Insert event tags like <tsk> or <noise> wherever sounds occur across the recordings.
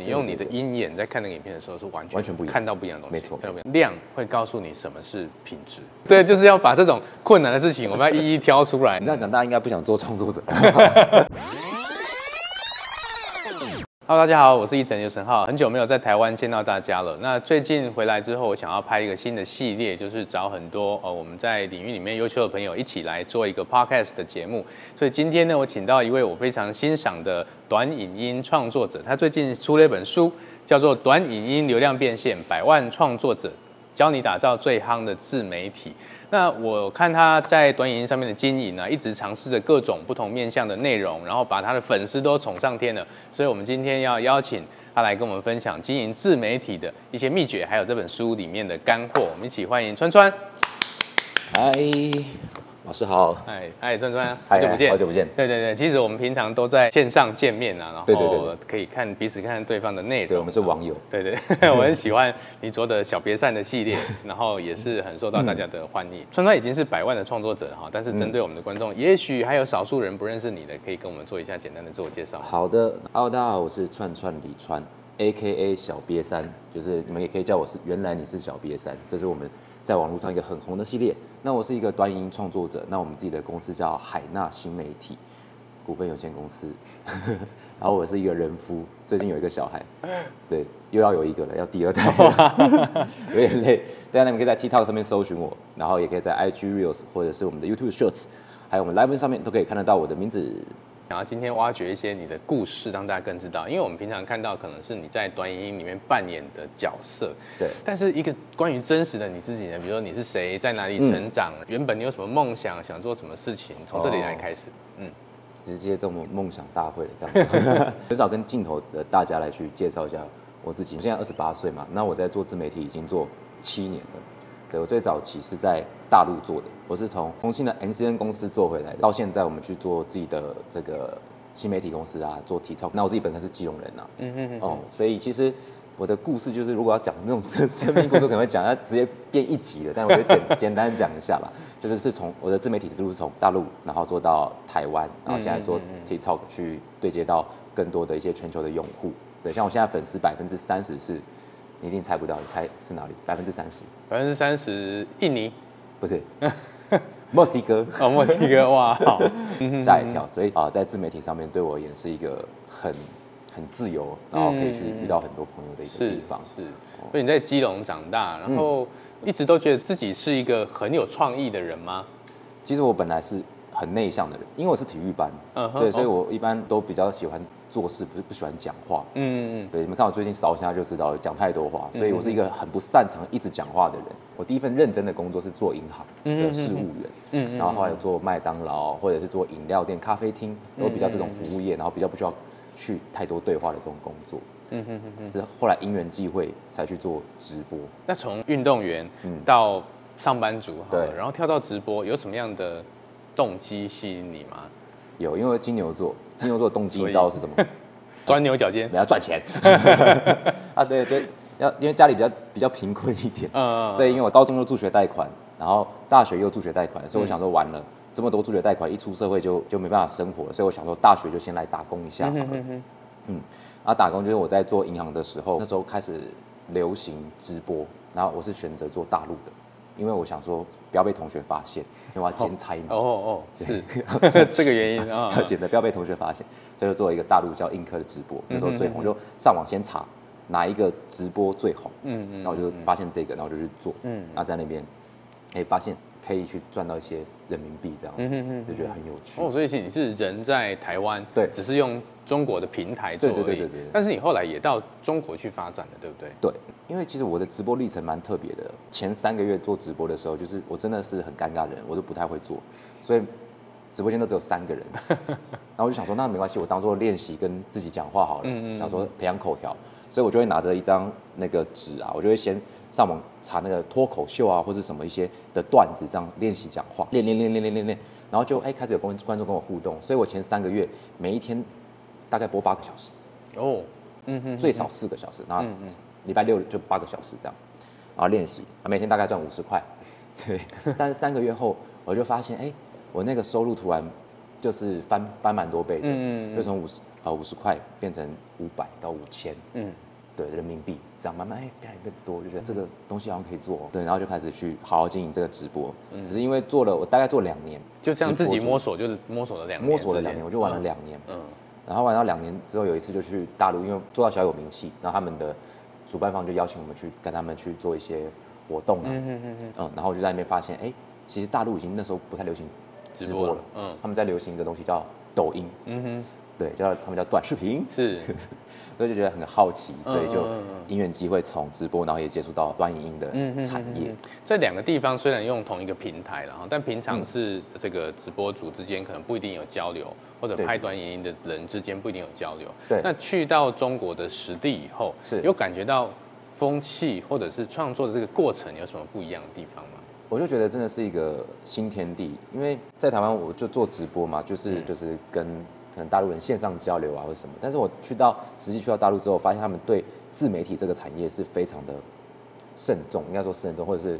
你用你的鹰眼在看那个影片的时候，是完全完全不一样，看到不一样的东西。没错，看到不一样。量会告诉你什么是品质。<laughs> 对，就是要把这种困难的事情，我们要一一挑出来。你这样讲，大家应该不想做创作者。<laughs> Hello，大家好，我是伊藤刘成浩，很久没有在台湾见到大家了。那最近回来之后，我想要拍一个新的系列，就是找很多呃我们在领域里面优秀的朋友一起来做一个 podcast 的节目。所以今天呢，我请到一位我非常欣赏的短影音创作者，他最近出了一本书，叫做《短影音流量变现：百万创作者教你打造最夯的自媒体》。那我看他在短影音上面的经营呢，一直尝试着各种不同面向的内容，然后把他的粉丝都宠上天了。所以，我们今天要邀请他来跟我们分享经营自媒体的一些秘诀，还有这本书里面的干货。我们一起欢迎川川。嗨。老师好，哎哎，川川，好久不见，好久不见。对对对，其实我们平常都在线上见面啊，然后对对对，可以看彼此看对方的内容。对，我们是网友。对对，<laughs> 我很喜欢你做的小别散的系列，<laughs> 然后也是很受到大家的欢迎。川川已经是百万的创作者哈，但是针对我们的观众，也许还有少数人不认识你的，可以跟我们做一下简单的自我介绍。好的大家好，我是串串李川，AKA 小瘪三，就是你们也可以叫我是原来你是小瘪三，这是我们。在网络上一个很红的系列。那我是一个短音创作者。那我们自己的公司叫海纳新媒体股份有限公司。<laughs> 然后我是一个人夫，最近有一个小孩，对，又要有一个了，要第二胎，有点累。大家你们可以在 TikTok 上面搜寻我，然后也可以在 IG Reels 或者是我们的 YouTube Shorts，还有我们 Live 上面都可以看得到我的名字。然后今天挖掘一些你的故事，让大家更知道。因为我们平常看到可能是你在短影音里面扮演的角色，对。但是一个关于真实的你自己呢，比如说你是谁，在哪里成长，嗯、原本你有什么梦想，想做什么事情，从这里来开始。哦、嗯，直接这么梦想大会这样子，<laughs> 很少跟镜头的大家来去介绍一下我自己。我现在二十八岁嘛，那我在做自媒体已经做七年了。对，我最早期是在大陆做的，我是从重庆的 NCN 公司做回来的，到现在我们去做自己的这个新媒体公司啊，做 TikTok。那我自己本身是基隆人呐、啊，嗯嗯嗯，哦，所以其实我的故事就是，如果要讲那种 <laughs> 生命故事，可能会讲它直接变一集了，但我就简 <laughs> 简单讲一下吧。就是是从我的自媒体之路是从大陆，然后做到台湾，然后现在做 TikTok 去对接到更多的一些全球的用户。对，像我现在粉丝百分之三十是。你一定猜不到，你猜是哪里？百分之三十，百分之三十，印尼，不是，<laughs> 墨西哥。哦，墨西哥，哇，<laughs> 吓一跳。所以啊，在自媒体上面，对我而言是一个很很自由，然后可以去遇到很多朋友的一个地方。是，是，所以你在基隆长大，然后一直都觉得自己是一个很有创意的人吗？其实我本来是很内向的人，因为我是体育班，嗯，对，所以我一般都比较喜欢。做事不是不喜欢讲话，嗯嗯嗯，对，你们看我最近烧香就知道了，讲太多话，所以我是一个很不擅长一直讲话的人。我第一份认真的工作是做银行的事务员，嗯，然后后来有做麦当劳或者是做饮料店、咖啡厅，都比较这种服务业，然后比较不需要去太多对话的这种工作，嗯哼哼哼，是后来因缘际会才去做直播。那从运动员到上班族，对，然后跳到直播，有什么样的动机吸引你吗？有，因为金牛座，<laughs> 金牛座的动机你知道是什么？<laughs> 钻牛角尖，<laughs> 要赚钱。啊，对，就要因为家里比较比较贫困一点，嗯，所以因为我高中又助学贷款，然后大学又助学贷款，所以我想说完了，这么多助学贷款，一出社会就就没办法生活了，所以我想说大学就先来打工一下好了。嗯，然后打工就是我在做银行的时候，那时候开始流行直播，然后我是选择做大陆的，因为我想说。不要被同学发现，因为我要兼差嘛。哦哦哦，是这 <laughs> 这个原因啊，<laughs> 显得不要被同学发现，所以就做一个大陆叫映客的直播，那时候最红，就上网先查哪一个直播最红，嗯嗯，然后我就发现这个，然后就去做，嗯，然后在那边，哎，发现可以去赚到一些人民币，这样子，就觉得很有趣。哦，所以你是人在台湾，对，只是用。中国的平台做，对对对对对。但是你后来也到中国去发展了，对不对？对，因为其实我的直播历程蛮特别的。前三个月做直播的时候，就是我真的是很尴尬的人，我都不太会做，所以直播间都只有三个人。<laughs> 然后我就想说，那没关系，我当做练习跟自己讲话好了。嗯嗯。想说培养口条，所以我就会拿着一张那个纸啊，我就会先上网查那个脱口秀啊，或者什么一些的段子，这样练习讲话，练练练练练练练，然后就哎开始有观观众跟我互动，所以我前三个月每一天。大概播八个小时，哦，嗯哼，最少四个小时，然后礼拜六就八个小时这样，然后练习，啊，每天大概赚五十块，对，<laughs> 但是三个月后我就发现，哎，我那个收入突然就是翻翻蛮多倍的，嗯嗯，就从五十啊五十块变成五百到五千，嗯，对，人民币这样慢慢哎变来变多，就觉得这个东西好像可以做，对，然后就开始去好好经营这个直播。嗯，只是因为做了我大概做两年，就这样自己摸索，就是摸索了两年，摸索了两年，我就玩了两年，嗯，然后玩到两年之后，有一次就去大陆，因为做到小有名气，然后他们的主办方就邀请我们去跟他们去做一些活动啊，嗯嗯嗯嗯，然后我就在那边发现，哎，其实大陆已经那时候不太流行直播了，嗯，他们在流行一个东西叫抖音，嗯哼。对，叫他们叫短视频，是，<laughs> 所以就觉得很好奇，所以就因缘机会从直播，然后也接触到短影音的产业。这两个地方虽然用同一个平台，然后但平常是这个直播主之间可能不一定有交流，或者拍短影音的人之间不一定有交流。对，那去到中国的实地以后，是有感觉到风气或者是创作的这个过程有什么不一样的地方吗？我就觉得真的是一个新天地，因为在台湾我就做直播嘛，就是就是跟。可能大陆人线上交流啊，或者什么，但是我去到实际去到大陆之后，发现他们对自媒体这个产业是非常的慎重，应该说慎重，或者是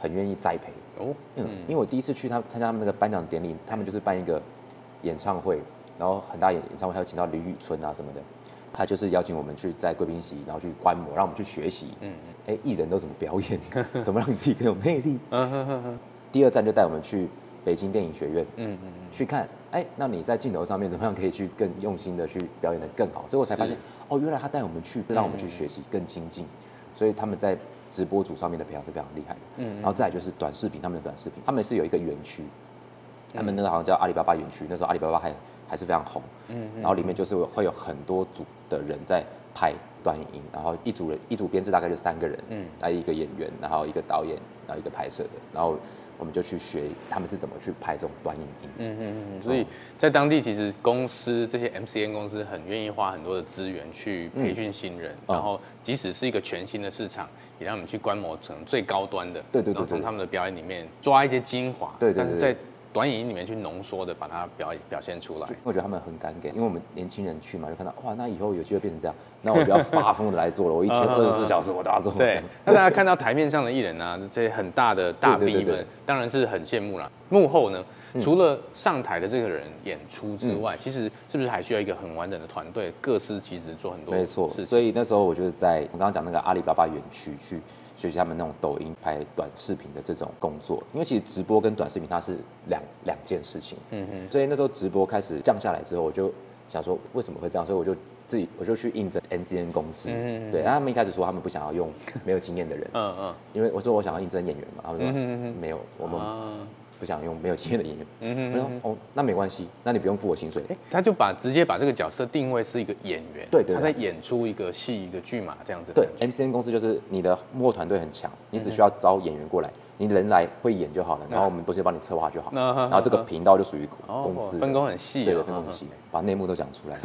很愿意栽培哦。嗯，因为我第一次去他参加他们那个颁奖典礼，他们就是办一个演唱会，然后很大演演唱会，还有请到李宇春啊什么的，他就是邀请我们去在贵宾席，然后去观摩，让我们去学习。嗯，哎，艺人都怎么表演，<laughs> 怎么让你自己更有魅力？<laughs> 第二站就带我们去。北京电影学院，嗯嗯嗯，去看，哎，那你在镜头上面怎么样可以去更用心的去表演得更好？所以我才发现，哦，原来他带我们去，让我们去学习更精进。所以他们在直播组上面的培养是非常厉害的。嗯，然后再来就是短视频，他们的短视频，他们是有一个园区，他们那个好像叫阿里巴巴园区，那时候阿里巴巴还还是非常红。嗯，然后里面就是会有很多组的人在拍短影音，然后一组人一组编制大概就三个人，嗯，来一个演员，然后一个导演，然后一个拍摄的，然后。我们就去学他们是怎么去拍这种短影音。嗯嗯嗯。所以在当地，其实公司这些 MCN 公司很愿意花很多的资源去培训新人，然后即使是一个全新的市场，也让我们去观摩成最高端的。对对对。然后从他们的表演里面抓一些精华。对对对。但是在短影音里面去浓缩的把它表表现出来。我觉得他们很敢给，因为我们年轻人去嘛，就看到哇，那以后有机会变成这样，那我就要发疯的来做了。我一天二十四小时我都要做。<laughs> 对。那大家看到台面上的艺人啊，这些很大的大 V 们，当然是很羡慕了。幕后呢，除了上台的这个人演出之外，其实是不是还需要一个很完整的团队，各司其职做很多？没错。所以那时候我就是在我刚刚讲那个阿里巴巴园区去。学习他们那种抖音拍短视频的这种工作，因为其实直播跟短视频它是两两件事情。嗯哼。所以那时候直播开始降下来之后，我就想说为什么会这样？所以我就自己我就去应征 MCN 公司。嗯嗯。对，然后他们一开始说他们不想要用没有经验的人。嗯嗯。因为我说我想要应征演员嘛，他们说没有，我们。不想用没有经验的演员，嗯哼，嗯哼，我说哦，那没关系，那你不用付我薪水。欸，他就把直接把这个角色定位是一个演员，对，他在演出一个戏一个剧嘛这样子。对，MCN 公司就是你的幕后团队很强，你只需要招演员过来。你人来会演就好了，然后我们都先帮你策划就好。然后这个频道就属于公司，分工很细。对，分工很细，把内幕都讲出来。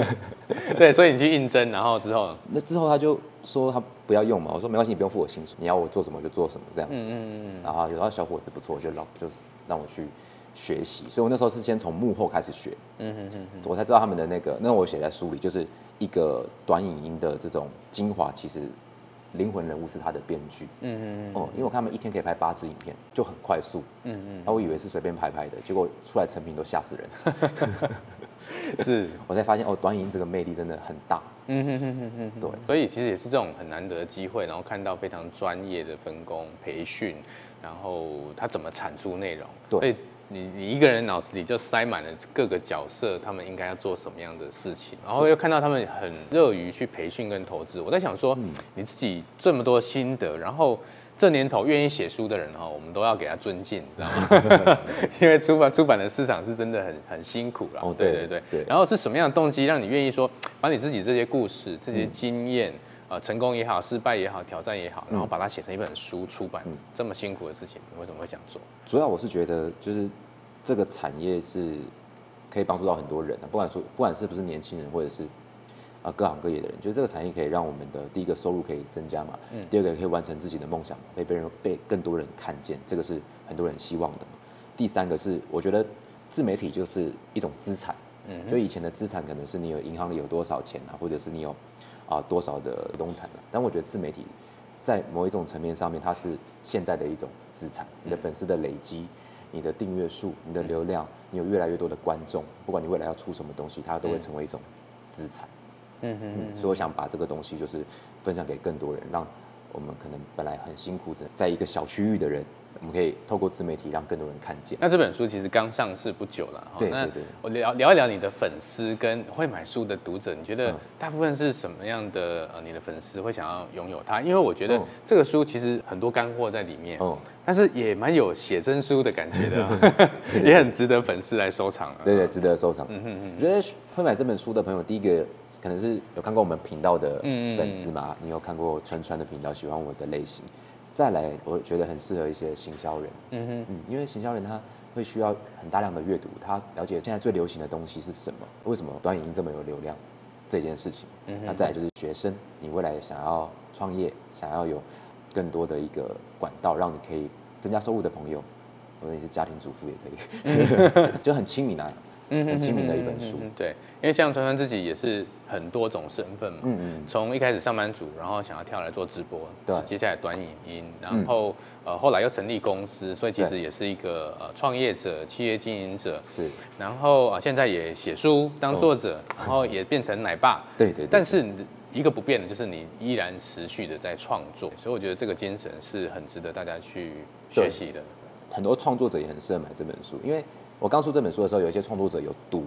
<laughs> 对，所以你去应征，然后之后，那之后他就说他不要用嘛，我说没关系，你不用付我薪水，你要我做什么就做什么这样子。嗯嗯嗯。然后有时候小伙子不错，就让就让我去学习，所以我那时候是先从幕后开始学。嗯嗯嗯。我才知道他们的那个，那我写在书里，就是一个短影音的这种精华，其实。灵魂人物是他的编剧，嗯嗯嗯，哦，因为我看他们一天可以拍八支影片，就很快速，嗯嗯，那我以为是随便拍拍的，结果出来成品都吓死人，<laughs> 是，<laughs> 我才发现哦，短影音这个魅力真的很大，嗯哼哼哼哼，对，所以其实也是这种很难得的机会，然后看到非常专业的分工培训，然后他怎么产出内容，对。你你一个人脑子里就塞满了各个角色，他们应该要做什么样的事情，然后又看到他们很乐于去培训跟投资。我在想说，你自己这么多心得，然后这年头愿意写书的人哈，我们都要给他尊敬，知道吗？因为出版出版的市场是真的很 <laughs> 很辛苦了。哦，对对对对。然后是什么样的动机让你愿意说，把你自己这些故事、这些经验，呃，成功也好、失败也好、挑战也好，然后把它写成一本书出版，这么辛苦的事情，你为什么会想做？主要我是觉得就是。这个产业是可以帮助到很多人的，不管说不管是不是年轻人，或者是啊各行各业的人，就是这个产业可以让我们的第一个收入可以增加嘛，嗯，第二个也可以完成自己的梦想，被别人被更多人看见，这个是很多人希望的嘛。第三个是我觉得自媒体就是一种资产，嗯，就以前的资产可能是你有银行里有多少钱啊，或者是你有啊多少的东产了，但我觉得自媒体在某一种层面上面，它是现在的一种资产，你的粉丝的累积。你的订阅数、你的流量，你有越来越多的观众，不管你未来要出什么东西，它都会成为一种资产。嗯嗯嗯。所以我想把这个东西就是分享给更多人，让我们可能本来很辛苦，在一个小区域的人。我们可以透过自媒体让更多人看见。那这本书其实刚上市不久了，对对对。我聊聊一聊你的粉丝跟会买书的读者，你觉得大部分是什么样的？呃，你的粉丝会想要拥有它？因为我觉得这个书其实很多干货在里面，哦，但是也蛮有写真书的感觉的，<laughs> <laughs> 也很值得粉丝来收藏。对对，值得收藏。嗯嗯嗯。我觉得会买这本书的朋友，第一个可能是有看过我们频道的粉丝嘛，你有看过川川的频道，喜欢我的类型。再来，我觉得很适合一些行销人，嗯哼，嗯，因为行销人他会需要很大量的阅读，他了解现在最流行的东西是什么，为什么短影音这么有流量这件事情。嗯哼，那再来就是学生，你未来想要创业，想要有更多的一个管道，让你可以增加收入的朋友，或者你是家庭主妇也可以，<laughs> 就很亲民啊。嗯，很亲民的一本书。对，因为像川川自己也是很多种身份嘛。嗯嗯。从一开始上班族，然后想要跳来做直播，对。接下来短影音，然后呃后来又成立公司，所以其实也是一个呃创业者、企业经营者。是。然后啊，现在也写书当作者，然后也变成奶爸。对对。但是一个不变的就是你依然持续的在创作，所以我觉得这个精神是很值得大家去学习的。很多创作者也很适合买这本书，因为。我刚出这本书的时候，有一些创作者有读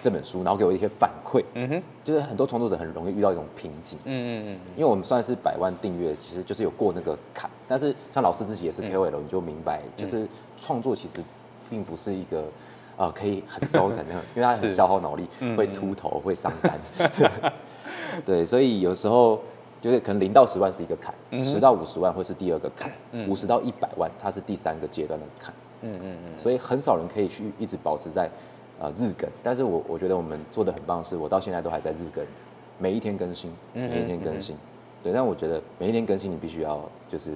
这本书，然后给我一些反馈。嗯哼，就是很多创作者很容易遇到一种瓶颈。嗯嗯嗯。因为我们算是百万订阅，其实就是有过那个坎。但是像老师自己也是 KOL，你就明白，就是创作其实并不是一个呃可以很高 <laughs> 产的，因为它很消耗脑力，会秃头，会伤肝。<laughs> 对，所以有时候就是可能零到十万是一个坎，十到五十万会是第二个坎，五十到一百万它是第三个阶段的坎。嗯嗯嗯，所以很少人可以去一直保持在，呃日更，但是我我觉得我们做的很棒，是我到现在都还在日更，每一天更新，每一天更新，对，但我觉得每一天更新你必须要就是。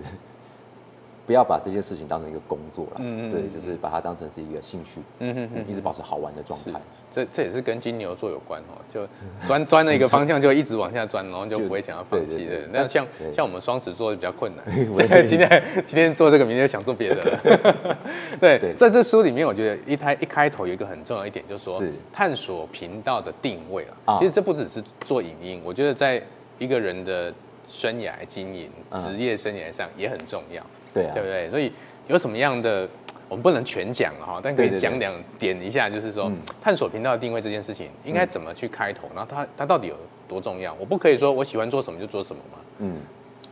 不要把这件事情当成一个工作了，嗯嗯，对，就是把它当成是一个兴趣，嗯哼哼，一直保持好玩的状态。这这也是跟金牛座有关哦，就钻钻了一个方向就一直往下钻，然后就不会想要放弃的。那像像我们双子座就比较困难，<laughs> <laughs> 今天今天做这个，明天想做别的了。<laughs> 对，在这书里面，我觉得一开一开头有一个很重要一点，就是说探索频道的定位啊。其实这不只是做影音，我觉得在一个人的生涯经营、职业生涯上也很重要。对啊，对不对？所以有什么样的，<tsk> 我们不能全讲哈，但可以讲两点一下，就是说探索频道的定位这件事情应该怎么去开头，然后它它到底有多重要？我不可以说我喜欢做什么就做什么嘛。嗯，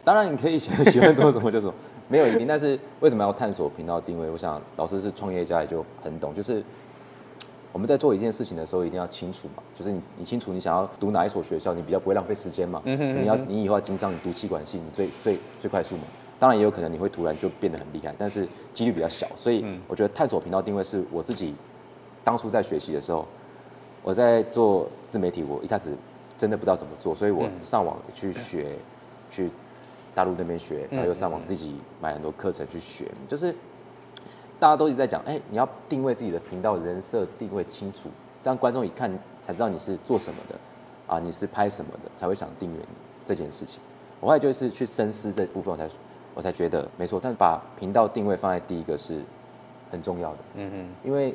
当然你可以喜喜欢做什么就做，<laughs> 没有一定。但是为什么要探索频道定位？我想老师是创业家也就很懂，就是 <tsk> 我们在做一件事情的时候一定要清楚嘛，就是你你清楚你想要读哪一所学校，你比较不会浪费时间嘛。嗯哼，你要你以后要经商，你读气管系，你最最最快速嘛。当然也有可能你会突然就变得很厉害，但是几率比较小，所以我觉得探索频道定位是我自己当初在学习的时候，我在做自媒体，我一开始真的不知道怎么做，所以我上网去学，去大陆那边学，然后又上网自己买很多课程去学，就是大家都一直在讲，哎，你要定位自己的频道人设定位清楚，这样观众一看才知道你是做什么的，啊，你是拍什么的，才会想订阅你这件事情。我后来就是去深思这部分，我才。我才觉得没错，但是把频道定位放在第一个是很重要的。嗯嗯，因为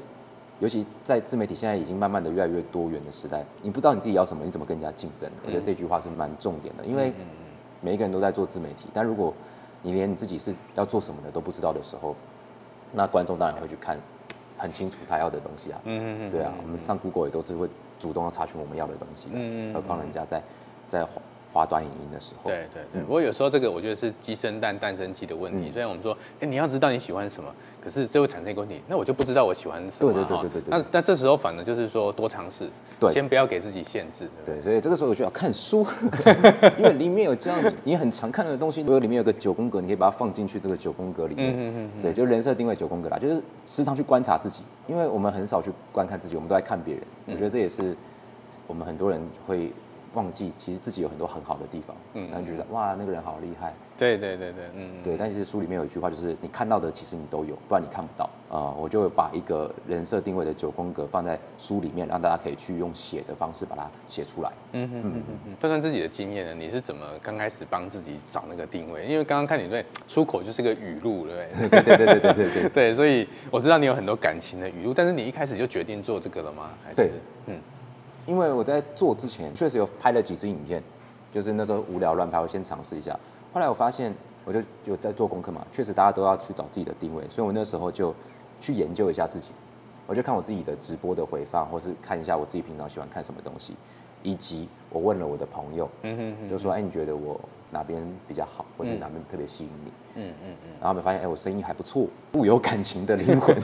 尤其在自媒体现在已经慢慢的越来越多元的时代，你不知道你自己要什么，你怎么跟人家竞争？我觉得这句话是蛮重点的，因为每一个人都在做自媒体，但如果你连你自己是要做什么的都不知道的时候，那观众当然会去看很清楚他要的东西啊。嗯嗯嗯，对啊，我们上 Google 也都是会主动要查询我们要的东西。嗯嗯，何况人家在在。发短影音的时候，对对对，不过有时候这个我觉得是鸡生蛋，蛋生鸡的问题。虽然我们说，哎，你要知道你喜欢什么，可是这会产生一个问题，那我就不知道我喜欢什么。对对对对对。那那这时候反而就是说多尝试，对，先不要给自己限制。对，所以这个时候我就要看书，<laughs> 因为里面有这样你很常看的东西。如果里面有个九宫格，你可以把它放进去这个九宫格里面。嗯嗯嗯。对，就人设定位九宫格啦，就是时常去观察自己，因为我们很少去观看自己，我们都在看别人。我觉得这也是我们很多人会。忘记，其实自己有很多很好的地方，嗯，然后觉得哇，那个人好厉害，对对对对，嗯，对。但是书里面有一句话，就是你看到的其实你都有，不然你看不到。呃，我就把一个人设定位的九宫格放在书里面，让大家可以去用写的方式把它写出来。嗯哼嗯嗯嗯。分享自己的经验呢，你是怎么刚开始帮自己找那个定位？因为刚刚看你对出口就是个语录，对不对？对对对对对对对。<laughs> 对，所以我知道你有很多感情的语录，但是你一开始就决定做这个了吗？还是？对，嗯。因为我在做之前确实有拍了几支影片，就是那时候无聊乱拍，我先尝试一下。后来我发现，我就有在做功课嘛，确实大家都要去找自己的定位，所以我那时候就去研究一下自己，我就看我自己的直播的回放，或是看一下我自己平常喜欢看什么东西，以及我问了我的朋友，嗯哼嗯，就说，哎，你觉得我哪边比较好，或者哪边特别吸引你？嗯嗯嗯，然后我们发现，哎，我声音还不错，富有感情的灵魂，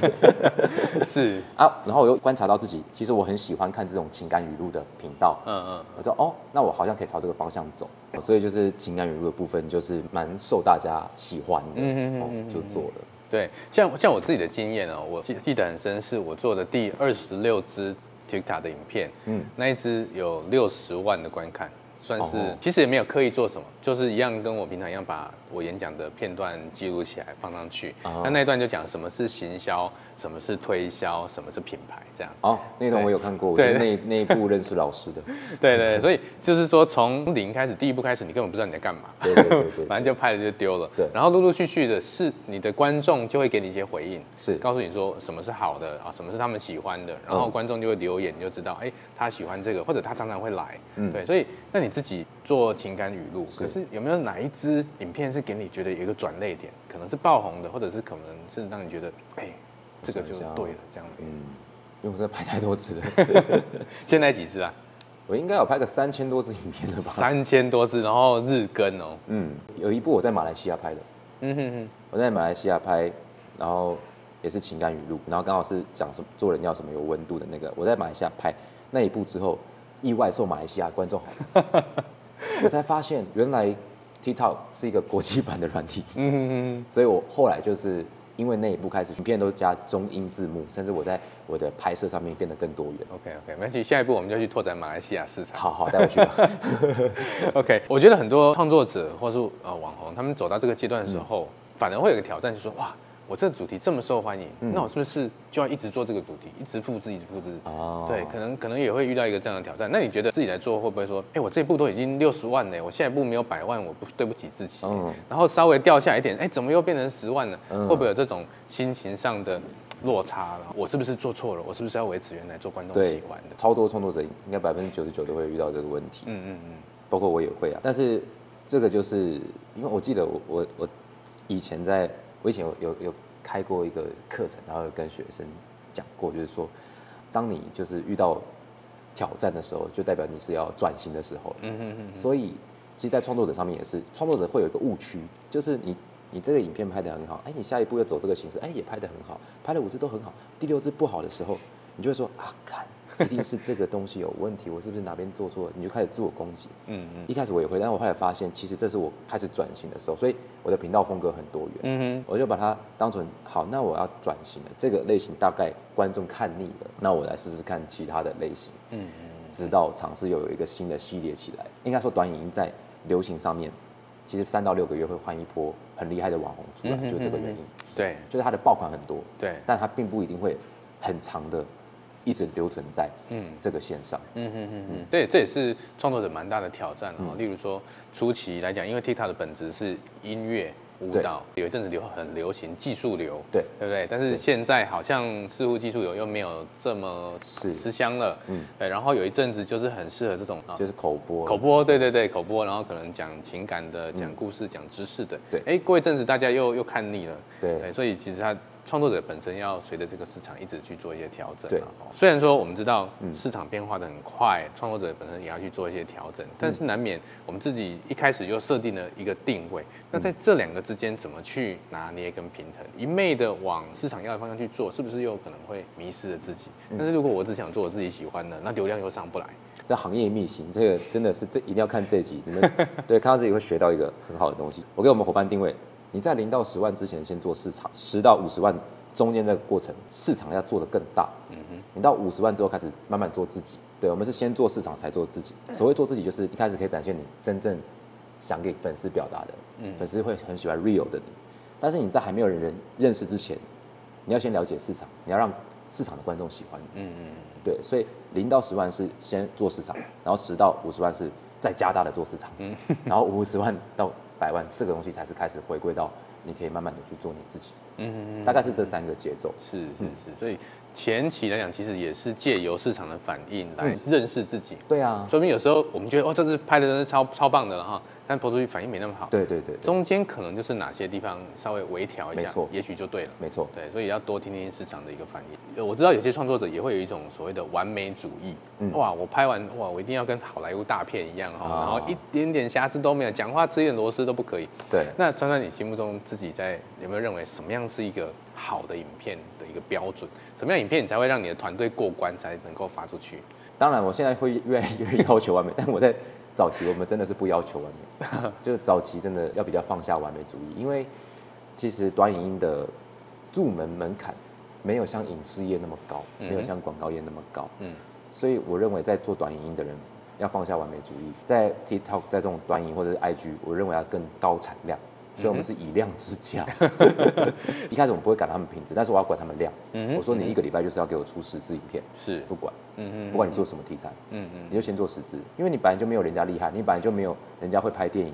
<laughs> 是 <laughs> 啊，然后我又观察到自己，其实我很喜欢看这种情感语录的频道，嗯嗯，我说，哦，那我好像可以朝这个方向走，所以就是情感语录的部分，就是蛮受大家喜欢的，嗯嗯就做了。对，像像我自己的经验哦，我记记得很深，是我做的第二十六支 TikTok 的影片，嗯，那一支有六十万的观看。算是，其实也没有刻意做什么，就是一样跟我平常一样，把我演讲的片段记录起来放上去。那那一段就讲什么是行销。什么是推销？什么是品牌？这样。哦，那段我有看过，对，那 <laughs> 那一部认识老师的，<laughs> 对对，所以就是说从零开始，第一步开始，你根本不知道你在干嘛，对对对，<laughs> 对，反正就拍了就丢了，对，然后陆陆续续的是你的观众就会给你一些回应，是。告诉你说什么是好的啊，什么是他们喜欢的，然后观众就会留言，你就知道，哎，他喜欢这个，或者他常常会来，嗯，对，所以那你自己做情感语录，可是有没有哪一支影片是给你觉得有一个转泪点，可能是爆红的，或者是可能是让你觉得，哎。这个就对了，这样子。嗯，因为我真的拍太多次了。现在几支啊？我应该有拍个三千多支影片了吧？三千多支，然后日更哦。嗯，有一部我在马来西亚拍的。嗯哼哼。我在马来西亚拍，然后也是情感语录，然后刚好是讲什么做人要什么有温度的那个。我在马来西亚拍那一部之后，意外受马来西亚观众好。<laughs> 我才发现原来 TikTok 是一个国际版的软体。嗯嗯嗯。所以我后来就是。因为那一部开始，影片都加中英字幕，甚至我在我的拍摄上面变得更多元。OK OK，没关系，下一步我们就去拓展马来西亚市场。好好，带我去吧。<laughs> OK，我觉得很多创作者或是呃网红，他们走到这个阶段的时候，嗯、反而会有个挑战，就是说哇。我这个主题这么受欢迎，嗯、那我是不是就要一直做这个主题，一直复制，一直复制？哦，对，可能可能也会遇到一个这样的挑战。那你觉得自己来做会不会说，哎，我这一部都已经六十万了，我下一步没有百万，我不对不起自己。嗯，然后稍微掉下一点，哎，怎么又变成十万了？嗯、会不会有这种心情上的落差了？我是不是做错了？我是不是要维持原来做观众喜欢的？超多创作者应该百分之九十九都会遇到这个问题。嗯嗯嗯，包括我也会啊。但是这个就是因为我记得我我我以前在，我以前有有有。开过一个课程，然后跟学生讲过，就是说，当你就是遇到挑战的时候，就代表你是要转型的时候。嗯嗯嗯。所以，其实，在创作者上面也是，创作者会有一个误区，就是你你这个影片拍得很好，哎，你下一步要走这个形式，哎，也拍得很好，拍了五支都很好，第六支不好的时候，你就会说啊，看。<laughs> 一定是这个东西有问题，我是不是哪边做错了？你就开始自我攻击。嗯嗯。一开始我也会，但我后来发现，其实这是我开始转型的时候，所以我的频道风格很多元。嗯哼。我就把它当成好，那我要转型了。这个类型大概观众看腻了，那我来试试看其他的类型。嗯嗯。直到尝试又有一个新的系列起来。应该说，短影音在流行上面，其实三到六个月会换一波很厉害的网红出来，就这个原因。对。就是它的爆款很多。对。但它并不一定会很长的。一直留存在嗯这个线上嗯嗯嗯嗯对，这也是创作者蛮大的挑战啊。例如说初期来讲，因为 TikTok 的本质是音乐舞蹈，有一阵子流很流行技术流，对对不对？但是现在好像似乎技术流又没有这么吃香了，嗯对。然后有一阵子就是很适合这种就是口播，口播对对对口播，然后可能讲情感的、讲故事、讲知识的，对。哎，过一阵子大家又又看腻了，对，所以其实他。创作者本身要随着这个市场一直去做一些调整。对，虽然说我们知道市场变化的很快，创作者本身也要去做一些调整，但是难免我们自己一开始就设定了一个定位。那在这两个之间怎么去拿捏跟平衡？一昧的往市场要的方向去做，是不是又可能会迷失了自己？但是如果我只想做我自己喜欢的，那流量又上不来。这行业秘辛，这个真的是这一定要看这集，你们 <laughs> 对看到这里会学到一个很好的东西。我给我们伙伴定位。你在零到十万之前先做市场，十到五十万中间这个过程，市场要做得更大。嗯哼，你到五十万之后开始慢慢做自己，对，我们是先做市场才做自己。所谓做自己，就是一开始可以展现你真正想给粉丝表达的，嗯，粉丝会很喜欢 real 的你。但是你在还没有人人认识之前，你要先了解市场，你要让市场的观众喜欢你。嗯嗯嗯。对，所以零到十万是先做市场，然后十到五十万是再加大的做市场，嗯，然后五十万到百万这个东西才是开始回归到你可以慢慢的去做你自己。嗯。大概是这三个节奏。是是是，所以。前期来讲，其实也是借由市场的反应来认识自己。嗯、对啊，说明有时候我们觉得哦，这次拍的真是超超棒的了哈，但播出去反应没那么好。对对对，对，中间可能就是哪些地方稍微微调一下，没错，也许就对了。没错，对，所以要多听听市场的一个反应。我知道有些创作者也会有一种所谓的完美主义，嗯、哇，我拍完哇，我一定要跟好莱坞大片一样哈，然后一点点瑕疵都没有，讲话吃一点螺丝都不可以。对，那川川，你心目中自己在有没有认为什么样是一个好的影片的一个标准？什么样影片你才会让你的团队过关，才能够发出去？当然，我现在会越来越要求完美，但我在早期我们真的是不要求完美，<laughs> 就早期真的要比较放下完美主义，因为其实短影音的入门门槛没有像影视业那么高，没有像广告业那么高，嗯，所以我认为在做短影音的人要放下完美主义，在 TikTok 在这种短影或者是 IG，我认为要更高产量。所以，我们是以量制价。<laughs> 一开始我们不会管他们品质，但是我要管他们量。我说你一个礼拜就是要给我出十支影片，是不管，不管你做什么题材，你就先做十支，因为你本来就没有人家厉害，你本来就没有人家会拍电影。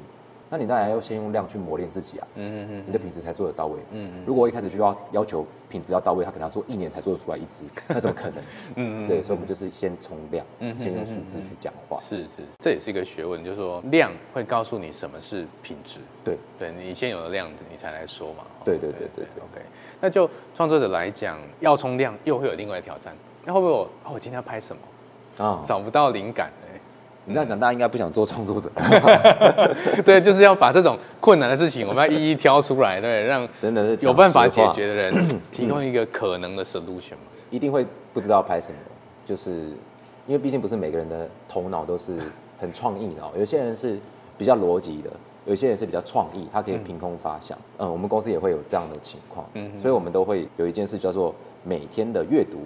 那你当然要先用量去磨练自己啊，嗯嗯嗯，你的品质才做得到位，嗯嗯。如果我一开始就要要求品质要到位，他可能要做一年才做得出来一支，那怎么可能？<laughs> 嗯嗯，对，所以我们就是先冲量，嗯，先用数字去讲话，是是，这也是一个学问，就是说量会告诉你什么是品质，对，对你先有了量，你才来说嘛，对对对对，OK。那就创作者来讲，要冲量又会有另外的挑战，那会不会我哦，我今天要拍什么啊？找不到灵感。你这样讲，大家应该不想做创作者。<laughs> 对，就是要把这种困难的事情，我们要一一挑出来，对，让真的是有办法解决的人提供一个可能的 solution。<clears throat> 一定会不知道拍什么，就是因为毕竟不是每个人的头脑都是很创意的，有些人是比较逻辑的，有些人是比较创意，他可以凭空发想。嗯，我们公司也会有这样的情况，嗯，所以我们都会有一件事叫做每天的阅读。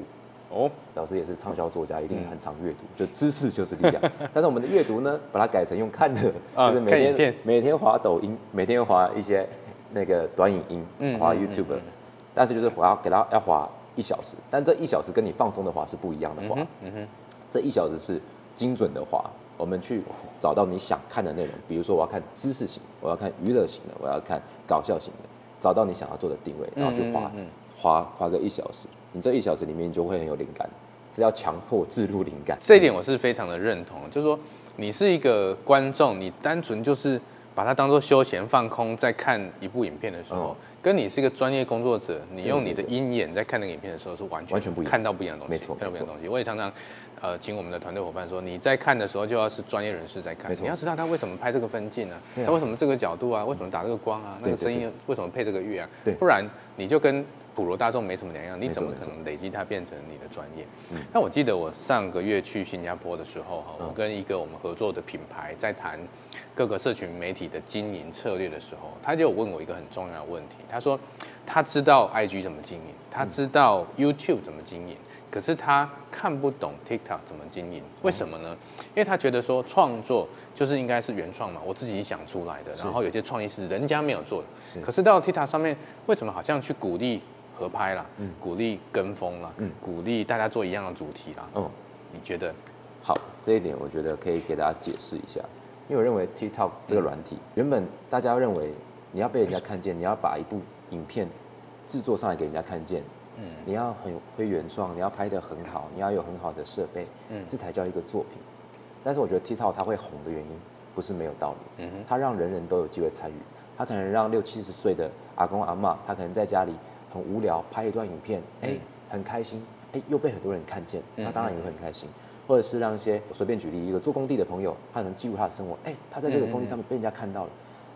哦，老师也是畅销作家，一定很常阅读，就知识就是力量。<laughs> 但是我们的阅读呢，把它改成用看的，就是每天每天滑抖音，每天滑一些那个短影音，滑 YouTube，但是就是滑给他要滑一小时，但这一小时跟你放松的滑是不一样的滑。嗯哼，这一小时是精准的滑，我们去找到你想看的内容，比如说我要看知识型，我要看娱乐型的，我要看搞笑型的，找到你想要做的定位，然后去滑，滑滑个一小时。你这一小时里面就会很有灵感，是要强迫置入灵感。这一点我是非常的认同，就是说你是一个观众，你单纯就是把它当做休闲放空，在看一部影片的时候，嗯、跟你是一个专业工作者，你用你的鹰眼在看那个影片的时候是完全完全不一样，看到不一样的东西，没错，看到不一样的东西。我也常常呃请我们的团队伙伴说，你在看的时候就要是专业人士在看，你要知道他为什么拍这个分镜呢？他为什么这个角度啊？为什么打这个光啊？那个声音为什么配这个乐啊？对，不然你就跟。普罗大众没什么两样，你怎么可能累积它变成你的专业？嗯，那我记得我上个月去新加坡的时候，哈，我跟一个我们合作的品牌在谈各个社群媒体的经营策略的时候，他就有问我一个很重要的问题。他说他知道 IG 怎么经营，他知道 YouTube 怎么经营，可是他看不懂 TikTok 怎么经营。为什么呢？因为他觉得说创作就是应该是原创嘛，我自己想出来的，然后有些创意是人家没有做的。可是到 TikTok 上面，为什么好像去鼓励？合拍啦，嗯，鼓励跟风啦，嗯，鼓励大家做一样的主题啦，嗯，你觉得？好，这一点我觉得可以给大家解释一下，因为我认为 TikTok 这个软体，嗯、原本大家认为你要被人家看见，你要把一部影片制作上来给人家看见，嗯，你要很会原创，你要拍得很好，你要有很好的设备，嗯，这才叫一个作品。但是我觉得 TikTok 它会红的原因不是没有道理，嗯哼，它让人人都有机会参与，它可能让六七十岁的阿公阿妈，他可能在家里。很无聊，拍一段影片，哎、欸，很开心，哎、欸，又被很多人看见，那当然也会很开心。或者是让一些，我随便举例，一个做工地的朋友，他能记录他的生活，哎、欸，他在这个工地上面被人家看到了，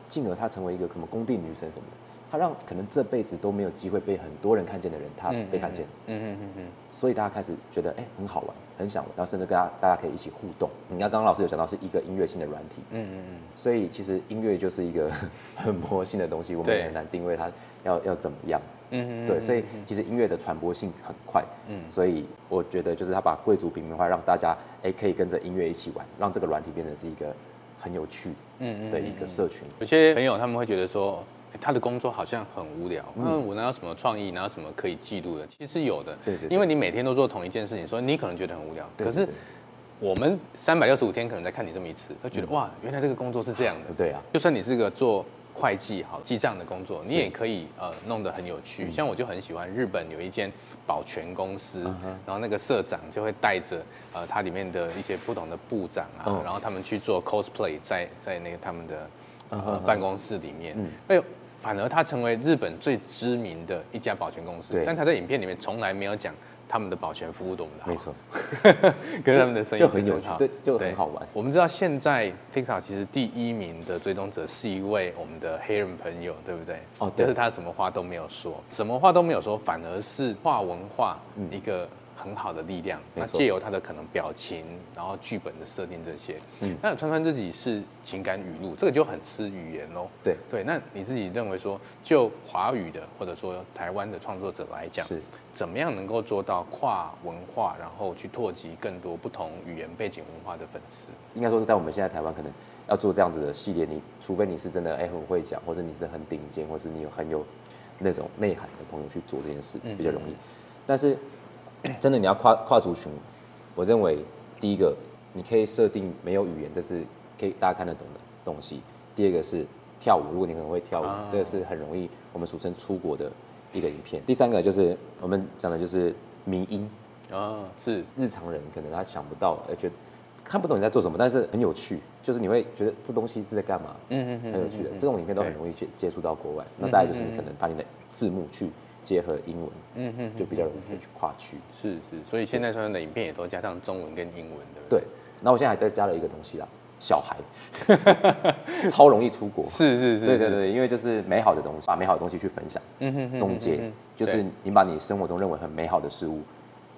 进而他成为一个什么工地女神什么的，他让可能这辈子都没有机会被很多人看见的人，他被看见，嗯嗯嗯嗯，所以大家开始觉得，哎、欸，很好玩，很想玩，然后甚至跟大家大家可以一起互动。你看，刚刚老师有讲到是一个音乐性的软体，嗯嗯嗯，所以其实音乐就是一个 <laughs> 很魔性的东西，我们也很难定位它要要怎么样。嗯嗯，对，所以其实音乐的传播性很快，嗯，所以我觉得就是他把贵族平民化，让大家哎可以跟着音乐一起玩，让这个软体变成是一个很有趣，嗯嗯的一个社群。有些朋友他们会觉得说。他的工作好像很无聊，嗯，我哪有什么创意，哪有什么可以记录的？其实有的，对对，因为你每天都做同一件事情，所以你可能觉得很无聊。可是我们三百六十五天可能在看你这么一次，他觉得哇，原来这个工作是这样的。对啊，就算你是个做会计好记账的工作，你也可以呃弄得很有趣。像我就很喜欢日本有一间保全公司，然后那个社长就会带着呃他里面的一些不同的部长啊，然后他们去做 cosplay，在在那个他们的呃办公室里面，哎呦。反而他成为日本最知名的一家保全公司，但他在影片里面从来没有讲他们的保全服务多么的好，没错，<laughs> 跟他们的生意就很有趣，对，就很好玩。我们知道现在 TikTok 其实第一名的追踪者是一位我们的黑人朋友，对不对？哦，对，就是他什么话都没有说，什么话都没有说，反而是跨文化一个。很好的力量，那借由他的可能表情，然后剧本的设定这些，嗯，那川川自己是情感语录，这个就很吃语言喽。对对，那你自己认为说，就华语的或者说台湾的创作者来讲，是怎么样能够做到跨文化，然后去拓及更多不同语言背景文化的粉丝？应该说是在我们现在台湾可能要做这样子的系列，你除非你是真的哎很会讲，或者你是很顶尖，或者你有很有那种内涵的朋友去做这件事，比较容易，但是。真的，你要跨跨族群，我认为第一个你可以设定没有语言，这是可以大家看得懂的东西。第二个是跳舞，如果你很会跳舞，这个是很容易我们俗称出国的一个影片。第三个就是我们讲的就是迷音啊，是日常人可能他想不到，而且看不懂你在做什么，但是很有趣，就是你会觉得这东西是在干嘛，嗯嗯，很有趣的。这种影片都很容易接接触到国外。那再来就是你可能把你的字幕去。结合英文，嗯哼，就比较容易可以去跨区。是是，所以现在所有的影片也都加上中文跟英文的。对，那我现在还再加了一个东西啦，小孩，<laughs> 超容易出国。是是是，对对对，因为就是美好的东西，把美好的东西去分享。嗯哼，总结就是你把你生活中认为很美好的事物。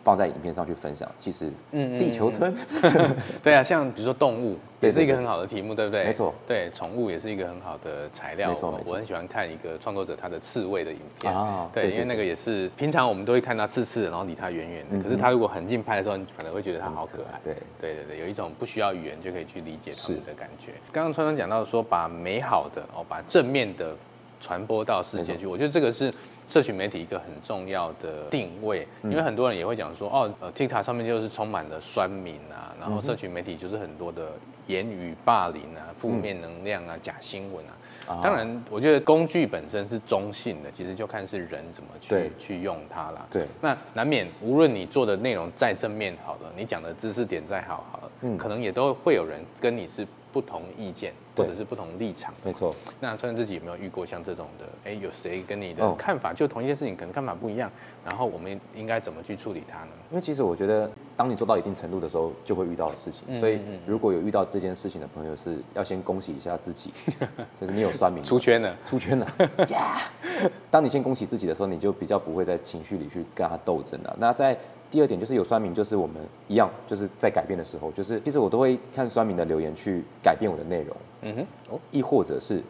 放在影片上去分享，其实，嗯，地球村，<laughs> 对啊，像比如说动物，也是一个很好的题目，对不对？没错，对，宠物也是一个很好的材料。没错，我很喜欢看一个创作者他的刺猬的影片啊，对，因为那个也是平常我们都会看到刺刺的，然后离他远远的，可是他如果很近拍的时候，你反而会觉得他好可爱。对，对对对，有一种不需要语言就可以去理解他们的感觉。刚刚川川讲到说，把美好的哦，把正面的传播到世界去，我觉得这个是。社群媒体一个很重要的定位，因为很多人也会讲说，哦，呃，TikTok 上面就是充满了酸民啊，然后社群媒体就是很多的言语霸凌啊、负面能量啊、假新闻啊。当然，我觉得工具本身是中性的，其实就看是人怎么去去用它啦。对，那难免无论你做的内容再正面好了，你讲的知识点再好好了，嗯，可能也都会有人跟你是。不同意见或者是不同立场，没错。那川川自己有没有遇过像这种的？哎，有谁跟你的看法就同一件事情，可能看法不一样，然后我们应该怎么去处理它呢？因为其实我觉得，当你做到一定程度的时候，就会遇到的事情。所以如果有遇到这件事情的朋友，是要先恭喜一下自己，<laughs> 就是你有酸民出圈了，出圈了。<laughs> 当你先恭喜自己的时候，你就比较不会在情绪里去跟他斗争了。那在第二点就是有酸民，就是我们一样，就是在改变的时候，就是其实我都会看酸民的留言去改变我的内容，嗯哼，哦，亦或者是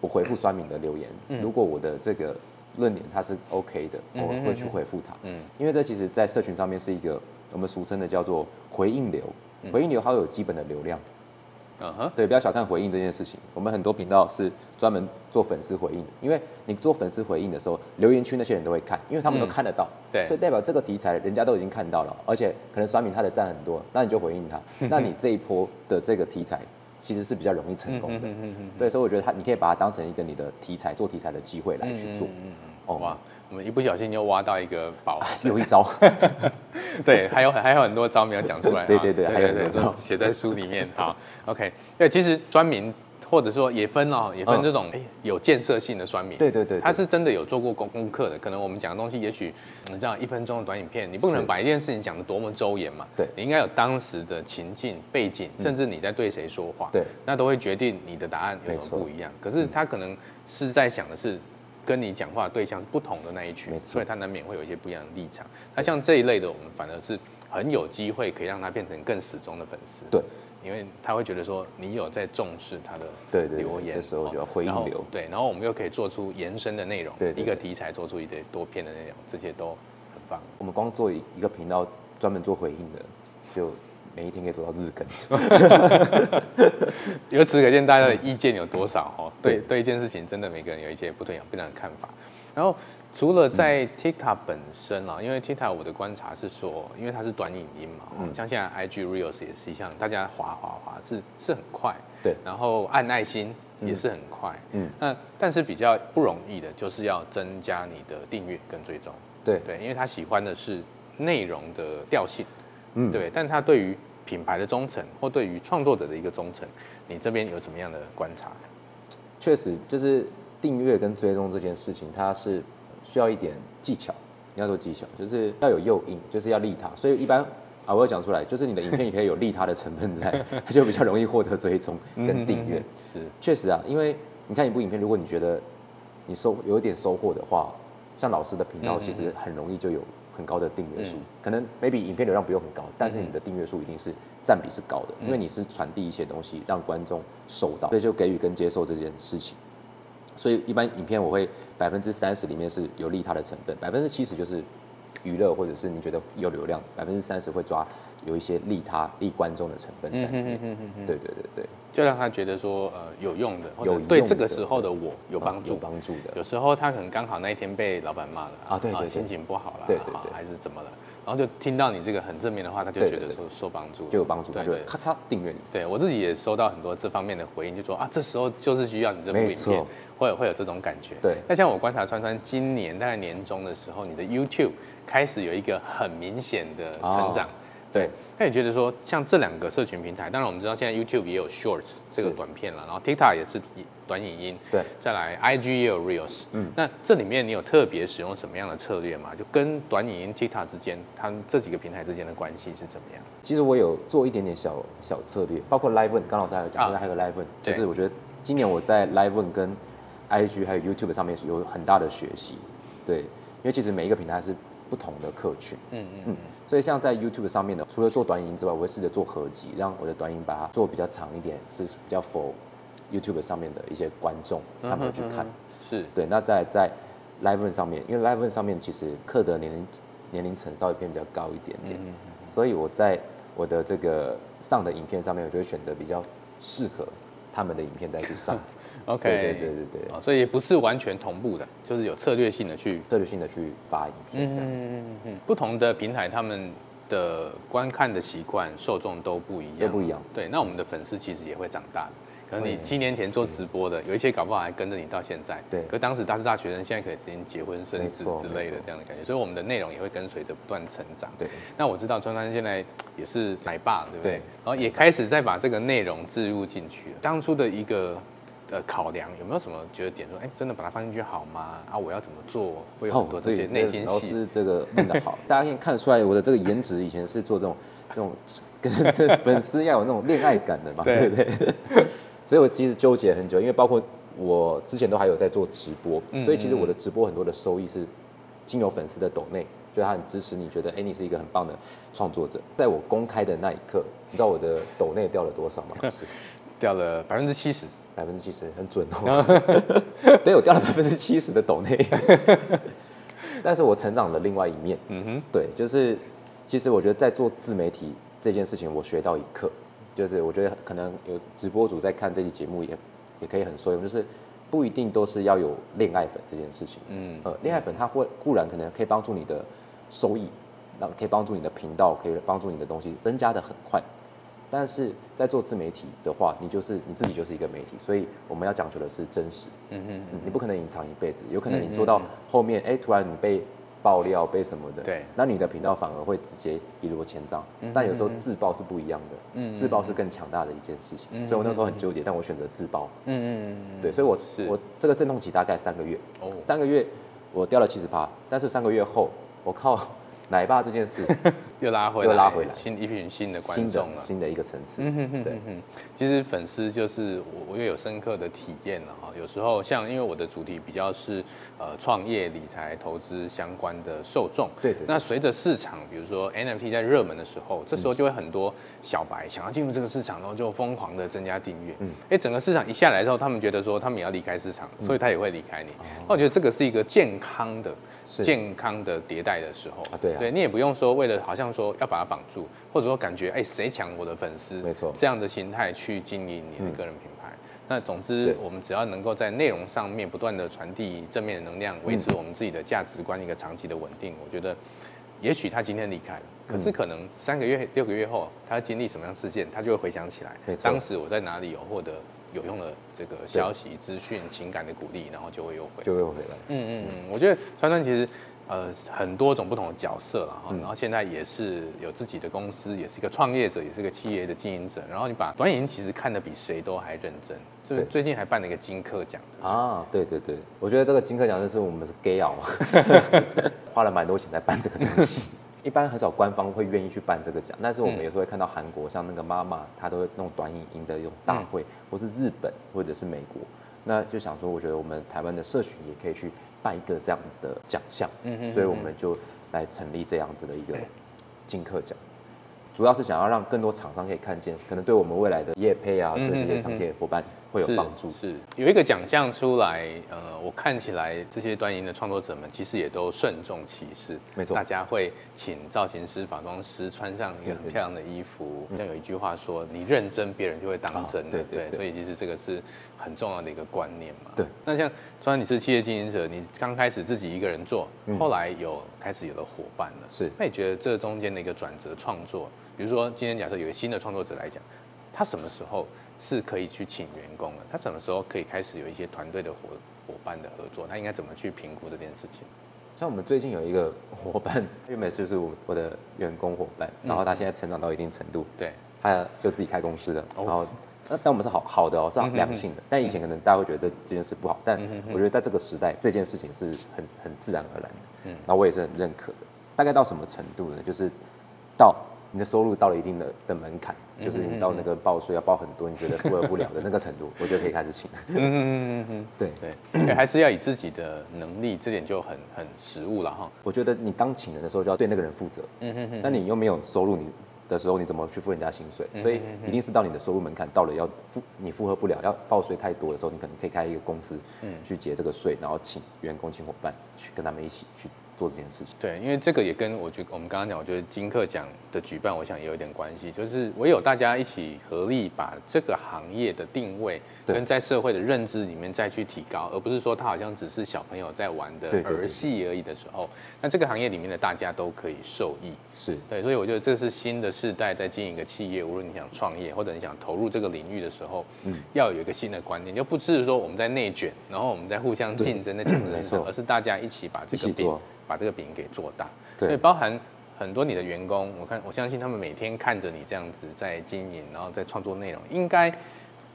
我回复酸民的留言，如果我的这个论点它是 OK 的，我会去回复他，嗯，因为这其实在社群上面是一个我们俗称的叫做回应流，回应流它有基本的流量。嗯哼，对，不要小看回应这件事情。我们很多频道是专门做粉丝回应，因为你做粉丝回应的时候，留言区那些人都会看，因为他们都看得到。对，所以代表这个题材人家都已经看到了，而且可能酸民他的赞很多，那你就回应他，<laughs> 那你这一波的这个题材其实是比较容易成功的。嗯嗯嗯。对，所以我觉得他，你可以把它当成一个你的题材做题材的机会来去做。嗯嗯。哦哇。我们一不小心又挖到一个宝，<laughs> 有一招，<laughs> 对，还有还有很多招没有讲出来，<laughs> 对对对，还有很多招。写在书里面。好，OK，对，其实专民或者说也分哦，也分这种有建设性的酸民，对对对，他是真的有做过功功课的。可能我们讲的东西，也许你知道一分钟的短影片，你不可能把一件事情讲的多么周延嘛，对，你应该有当时的情境背景，甚至你在对谁说话，对，那都会决定你的答案有什么不一样。可是他可能是在想的是。跟你讲话的对象是不同的那一群，所以他难免会有一些不一样的立场。那像这一类的，我们反而是很有机会可以让他变成更死忠的粉丝。对，因为他会觉得说你有在重视他的留言，这时候就要回应流，对，然后我们又可以做出延伸的内容，对，对，对，一个题材做出一堆多篇的内容，这些都很棒。我们光做一个频道专门做回应的，就每一天可以做到日更。<laughs> 由此可见大家的意见有多少哦？对 <laughs> 对，一件事情真的每个人有一些不同样不同的看法。然后除了在 TikTok 本身啊，嗯、因为 TikTok 我的观察是说，因为它是短影音嘛，嗯、像现在 IG Reels 也是一样，大家滑滑滑是是很快，对，然后按爱心也是很快，嗯，那但是比较不容易的就是要增加你的订阅跟追踪，对对，因为他喜欢的是内容的调性，嗯，对，但他对于品牌的忠诚或对于创作者的一个忠诚，你这边有什么样的观察？确实就是。订阅跟追踪这件事情，它是需要一点技巧。你要做技巧，就是要有诱因，就是要利他。所以一般啊，我要讲出来，就是你的影片也可以有利他的成分在，它 <laughs> 就比较容易获得追踪跟订阅。是，确实啊，因为你看一部影片，如果你觉得你收有一点收获的话，像老师的频道，其实很容易就有很高的订阅数。可能 maybe 影片流量不用很高，但是你的订阅数一定是占比是高的，因为你是传递一些东西让观众收到，所以就给予跟接受这件事情。所以一般影片我会百分之三十里面是有利他的成分，百分之七十就是娱乐或者是你觉得有流量，百分之三十会抓有一些利他利观众的成分在里面。嗯嗯对对对对，就让他觉得说呃有用的，有对这个时候的我有帮助，有帮助的。有时候他可能刚好那一天被老板骂了啊，对对，心情不好了，对对对，还是怎么了？然后就听到你这个很正面的话，他就觉得说受帮助，就有帮助，对对，咔嚓订阅你。对我自己也收到很多这方面的回应，就说啊，这时候就是需要你这部影片。会有会有这种感觉，对。那像我观察川川今年大概年中的时候，你的 YouTube 开始有一个很明显的成长，对。那你觉得说，像这两个社群平台，当然我们知道现在 YouTube 也有 Shorts 这个短片了，然后 TikTok 也是短影音，对。再来 IG 也有 Reels，嗯。那这里面你有特别使用什么样的策略吗？就跟短影音 TikTok 之间，它这几个平台之间的关系是怎么样？其实我有做一点点小小策略，包括 Live One，刚老师还有讲，现在还有 Live One，就是我觉得今年我在 Live One 跟 IG 还有 YouTube 上面是有很大的学习，对，因为其实每一个平台是不同的客群，嗯嗯嗯，所以像在 YouTube 上面的，除了做短影音之外，我会试着做合集，让我的短影把它做比较长一点，是比较 for YouTube 上面的一些观众他们去看，是。对。那在在 Live 上面，因为 Live 上面其实课的年龄年龄层稍微偏比较高一点点，所以我在我的这个上的影片上面，我就会选择比较适合他们的影片再去上。<laughs> OK，对对对对对，所以也不是完全同步的，就是有策略性的去策略性的去发影片这样子。嗯嗯嗯，不同的平台他们的观看的习惯、受众都不一样，都不一样。对，那我们的粉丝其实也会长大的。可能你七年前做直播的，有一些搞不好还跟着你到现在。对。可当时大是大学生，现在可以已经结婚生子之类的这样的感觉，所以我们的内容也会跟随着不断成长。对。那我知道川川现在也是奶爸，对不对？对。然后也开始在把这个内容置入进去了。当初的一个。的考量有没有什么觉得点说，哎，真的把它放进去好吗？啊，我要怎么做？会有很多这些内心戏。老师这个问的好，大家可以看得出来，我的这个颜值以前是做这种这种跟粉丝要有那种恋爱感的嘛，对不对？<laughs> 所以我其实纠结很久，因为包括我之前都还有在做直播，所以其实我的直播很多的收益是经由粉丝的抖内，就他很支持你，觉得哎，你是一个很棒的创作者。在我公开的那一刻，你知道我的抖内掉了多少吗？<laughs> 掉了百分之七十。百分之七十很准哦，<laughs> <laughs> 对，我掉了百分之七十的抖内，<laughs> 但是我成长了另外一面，嗯哼，对，就是其实我觉得在做自媒体这件事情，我学到一课，就是我觉得可能有直播主在看这期节目也也可以很受用，就是不一定都是要有恋爱粉这件事情，嗯，呃，恋爱粉他会固然可能可以帮助你的收益，那可以帮助你的频道，可以帮助你的东西增加的很快。但是在做自媒体的话，你就是你自己就是一个媒体，所以我们要讲究的是真实。嗯嗯嗯，你不可能隐藏一辈子，有可能你做到后面，哎、突然你被爆料，被什么的，对，那你的频道反而会直接一落千丈。嗯、但有时候自爆是不一样的，嗯，自爆是更强大的一件事情。嗯、所以我那时候很纠结，但我选择自爆。嗯嗯嗯，对，所以我是我这个阵痛期大概三个月，哦，三个月我掉了七十趴，但是三个月后我靠奶爸这件事。又拉回来，又拉回来，新一群新的观众了，新的，一个层次。嗯哼哼，对，嗯，其实粉丝就是我，我也有深刻的体验了哈。有时候像因为我的主题比较是呃创业、理财、投资相关的受众，对对。那随着市场，比如说 NFT 在热门的时候，这时候就会很多小白想要进入这个市场，然后就疯狂的增加订阅。嗯，哎，整个市场一下来之后，他们觉得说他们也要离开市场，所以他也会离开你。那我觉得这个是一个健康的。健康的迭代的时候啊，对啊，对你也不用说为了好像说要把它绑住，或者说感觉哎谁抢我的粉丝，没错，这样的心态去经营你的个人品牌。嗯、那总之，我们只要能够在内容上面不断的传递正面的能量，维持我们自己的价值观一个长期的稳定，我觉得，也许他今天离开了，可是可能三个月、六个月后，他经历什么样事件，他就会回想起来，当时我在哪里有获得。有用的这个消息、资讯、情感的鼓励，然后就会又回，就会回来。嗯嗯嗯，我觉得川川其实呃很多种不同的角色了哈，然后现在也是有自己的公司，也是一个创业者，也是个企业的经营者。然后你把短影音其实看得比谁都还认真，就是最近还办了一个金科奖啊，对对对，我觉得这个金科奖就是我们是 gay 啊，<laughs> 花了蛮多钱在办这个东西。<laughs> 一般很少官方会愿意去办这个奖，但是我们有时候会看到韩国像那个妈妈，她都会弄短影音的这种大会，或是日本或者是美国，那就想说，我觉得我们台湾的社群也可以去办一个这样子的奖项，嗯所以我们就来成立这样子的一个金客奖。主要是想要让更多厂商可以看见，可能对我们未来的业配啊，对这些商业伙伴会有帮助。是，是有一个奖项出来，呃，我看起来这些端音的创作者们其实也都慎重其事。没错，大家会请造型师、化妆师穿上一个很漂亮的衣服。像有一句话说：“你认真，别人就会当真。”对对，所以其实这个是很重要的一个观念嘛。对。那像虽然你是企业经营者，你刚开始自己一个人做，后来有开始有了伙伴了。是。那你觉得这中间的一个转折创作？比如说，今天假设有个新的创作者来讲，他什么时候是可以去请员工的？他什么时候可以开始有一些团队的伙伙伴的合作？他应该怎么去评估这件事情？像我们最近有一个伙伴，原本就是我我的员工伙伴，然后他现在成长到一定程度，对，他就自己开公司了。然后，那但我们是好好的哦，是良性的。但以前可能大家会觉得这这件事不好，但我觉得在这个时代，这件事情是很很自然而然的。嗯，那我也是很认可的。大概到什么程度呢？就是到。你的收入到了一定的的门槛，就是你到那个报税要报很多，你觉得负荷不了的那个程度，<laughs> 我觉得可以开始请。嗯嗯嗯嗯，对对，还是要以自己的能力，这点就很很实务了哈。我觉得你当请人的时候就要对那个人负责。嗯嗯嗯。那你又没有收入，你的时候你怎么去付人家薪水？所以一定是到你的收入门槛到了要负你负荷不了，要报税太多的时候，你可能可以开一个公司，嗯，去结这个税，然后请员工、请伙伴去跟他们一起去。做这件事情，对，因为这个也跟我觉得我们刚刚讲，我觉得金课奖的举办，我想也有一点关系，就是唯有大家一起合力把这个行业的定位跟在社会的认知里面再去提高，而不是说它好像只是小朋友在玩的儿戏而已的时候，那这个行业里面的大家都可以受益。是对，所以我觉得这是新的世代在经营一个企业，无论你想创业或者你想投入这个领域的时候，嗯，要有一个新的观念，就不是说我们在内卷，然后我们在互相竞争的竞争市场，而是大家一起把这个饼。把这个饼给做大，对，所以包含很多你的员工，我看我相信他们每天看着你这样子在经营，然后在创作内容，应该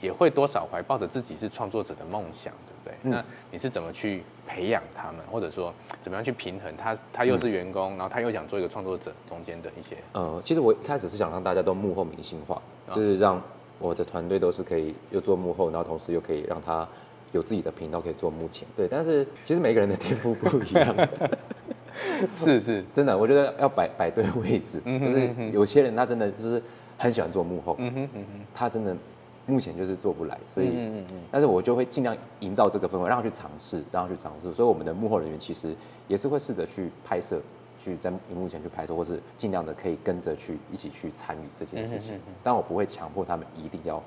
也会多少怀抱着自己是创作者的梦想，对不对？嗯、那你是怎么去培养他们，或者说怎么样去平衡他？他又是员工，嗯、然后他又想做一个创作者，中间的一些……呃，其实我一开始是想让大家都幕后明星化，就是让我的团队都是可以又做幕后，然后同时又可以让他有自己的频道可以做幕前。对，但是其实每个人的天赋不一样。<laughs> <laughs> <laughs> <laughs> 是是，真的，我觉得要摆摆对位置，就是有些人他真的就是很喜欢做幕后，他真的目前就是做不来，所以，但是我就会尽量营造这个氛围，让他去尝试，让他去尝试，所以我们的幕后人员其实也是会试着去拍摄，去在荧幕前去拍摄，或是尽量的可以跟着去一起去参与这件事情，但我不会强迫他们一定要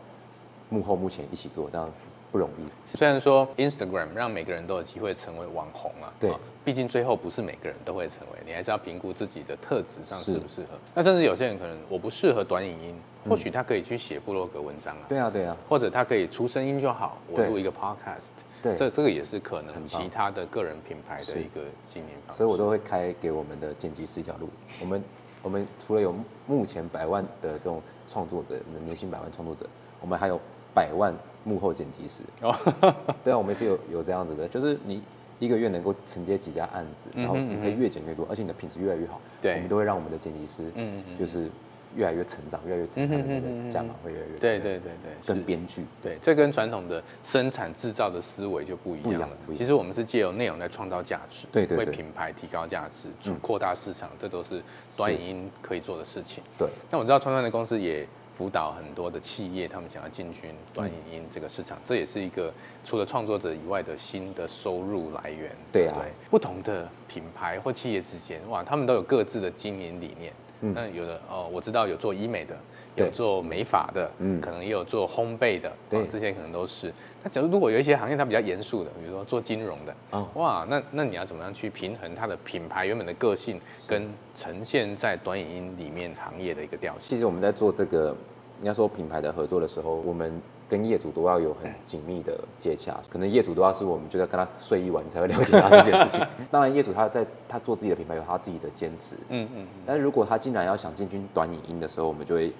幕后目前一起做这样。不容易。虽然说 Instagram 让每个人都有机会成为网红啊，对，毕竟最后不是每个人都会成为，你还是要评估自己的特质上适不适合。那甚至有些人可能我不适合短影音，或许他可以去写部落格文章啊。对啊，对啊。或者他可以出声音就好，我录一个 podcast。对，这这个也是可能其他的个人品牌的一个经营方式。所以我都会开给我们的剪辑师一条路。我们我们除了有目前百万的这种创作者，年薪百万创作者，我们还有百万。幕后剪辑师。哦，<laughs> 对啊，我们是有有这样子的，就是你一个月能够承接几家案子，然后你可以越剪越多，而且你的品质越来越好。对，我们都会让我们的剪辑师，嗯嗯，就是越来越成长，越来越成长，他的那个价码会越来越对对对对，跟编剧，对，这跟传统的生产制造的思维就不一样了。其实我们是借由内容来创造价值，对对，为品牌提高价值，扩大市场，这都是短影音可以做的事情。对，那我知道川川的公司也。辅导很多的企业，他们想要进军短影音这个市场，这也是一个除了创作者以外的新的收入来源。对啊，对，不同的品牌或企业之间，哇，他们都有各自的经营理念。嗯，那有的哦，我知道有做医美的，有做美发的，嗯，可能也有做烘焙的，对，这些可能都是。那假如如果有一些行业它比较严肃的，比如说做金融的，哦，哇，那那你要怎么样去平衡它的品牌原本的个性，跟呈现在短影音里面行业的一个调性？其实我们在做这个，应该说品牌的合作的时候，我们跟业主都要有很紧密的接洽，可能业主都要是我们就在跟他睡一晚你才会了解他这件事情。<laughs> 当然，业主他在他做自己的品牌有他自己的坚持，嗯嗯。但是如果他竟然要想进军短影音的时候，我们就会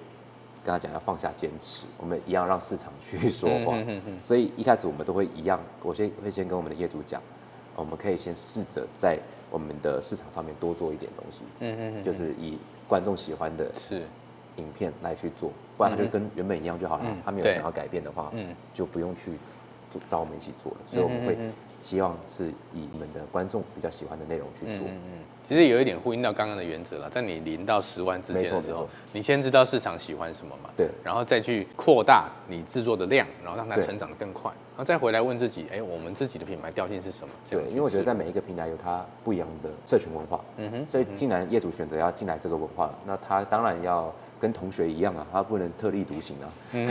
跟他讲要放下坚持，我们一样让市场去 <laughs> 说话。所以一开始我们都会一样，我先会先跟我们的业主讲，我们可以先试着在我们的市场上面多做一点东西，嗯嗯，就是以观众喜欢的是。影片来去做，不然他就跟原本一样就好了。嗯、他没有想要改变的话，嗯、就不用去找我们一起做了。所以我们会希望是以你们的观众比较喜欢的内容去做。嗯嗯嗯其实有一点呼应到刚刚的原则了，在你零到十万之间的时候，你先知道市场喜欢什么嘛，对，然后再去扩大你制作的量，然后让它成长得更快，然后再回来问自己，哎，我们自己的品牌调性是什么？对，因为我觉得在每一个平台有它不一样的社群文化，嗯哼，所以既然业主选择要进来这个文化，那他当然要。跟同学一样啊，他不能特立独行啊。嗯，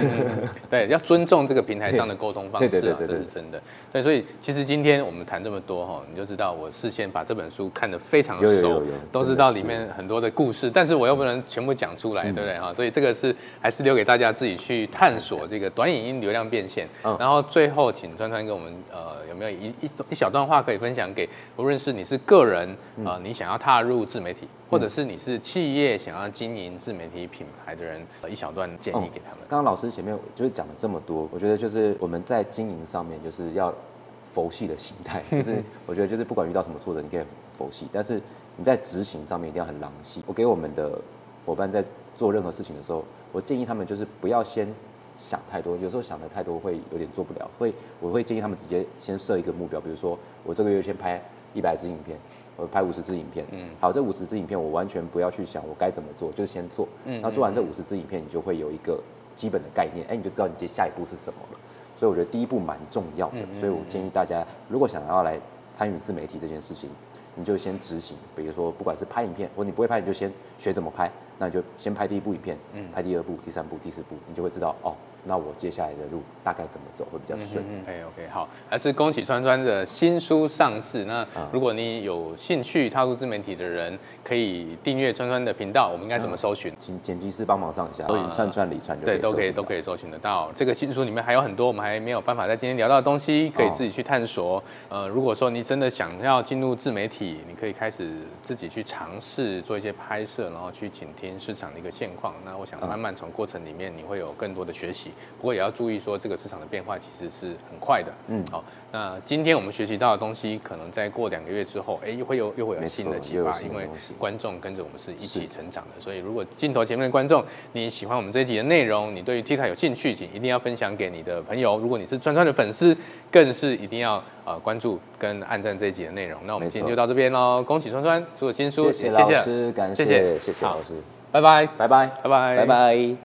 对，<laughs> 要尊重这个平台上的沟通方式啊，对对对对对，这是真的。对，所以其实今天我们谈这么多哈，你就知道我事先把这本书看得非常的熟，都知道里面很多的故事，但是我又不能全部讲出来，对不对哈？所以这个是还是留给大家自己去探索这个短影音流量变现。然后最后请川川跟我们呃有没有一一一小段话可以分享给无论是你是个人啊，你想要踏入自媒体。或者是你是企业想要经营自媒体品牌的人，一小段建议给他们。刚刚老师前面就是讲了这么多，我觉得就是我们在经营上面就是要佛系的心态，就是 <laughs> 我觉得就是不管遇到什么挫折，你可以佛系，但是你在执行上面一定要很狼性。我给我们的伙伴在做任何事情的时候，我建议他们就是不要先想太多，有时候想的太多会有点做不了。会我会建议他们直接先设一个目标，比如说我这个月先拍一百支影片。我拍五十支影片，嗯，好，这五十支影片我完全不要去想我该怎么做，就先做，嗯，那做完这五十支影片，你就会有一个基本的概念，哎，你就知道你接下一步是什么了。所以我觉得第一步蛮重要的，所以我建议大家如果想要来参与自媒体这件事情，你就先执行，比如说不管是拍影片，或者你不会拍，你就先学怎么拍，那你就先拍第一部影片，嗯，拍第二部、第三部、第四部，你就会知道哦。那我接下来的路大概怎么走会比较顺？嗯，OK OK，好，还是恭喜川川的新书上市。那如果你有兴趣踏入自媒体的人，可以订阅川川的频道。我们应该怎么搜寻？请剪辑师帮忙上一下，搜寻串串理财就对，都可以都可以搜寻得到。这个新书里面还有很多我们还没有办法在今天聊到的东西，可以自己去探索。呃，如果说你真的想要进入自媒体，你可以开始自己去尝试做一些拍摄，然后去倾听市场的一个现况。那我想慢慢从过程里面，你会有更多的学习。不过也要注意说，这个市场的变化其实是很快的。嗯，好、那今天我们学习到的东西，可能在过两个月之后，哎，又会有又会有新的启发，因为观众跟着我们是一起成长的。所以，如果镜头前面的观众你喜欢我们这一集的内容，你对于 TikTok 有兴趣，请一定要分享给你的朋友。如果你是川川的粉丝，更是一定要呃关注跟按赞这一集的内容。那我们今天就到这边喽，恭喜川川，祝新书，谢谢老师，感谢谢谢,谢谢老师。拜拜，拜拜，拜拜，拜拜。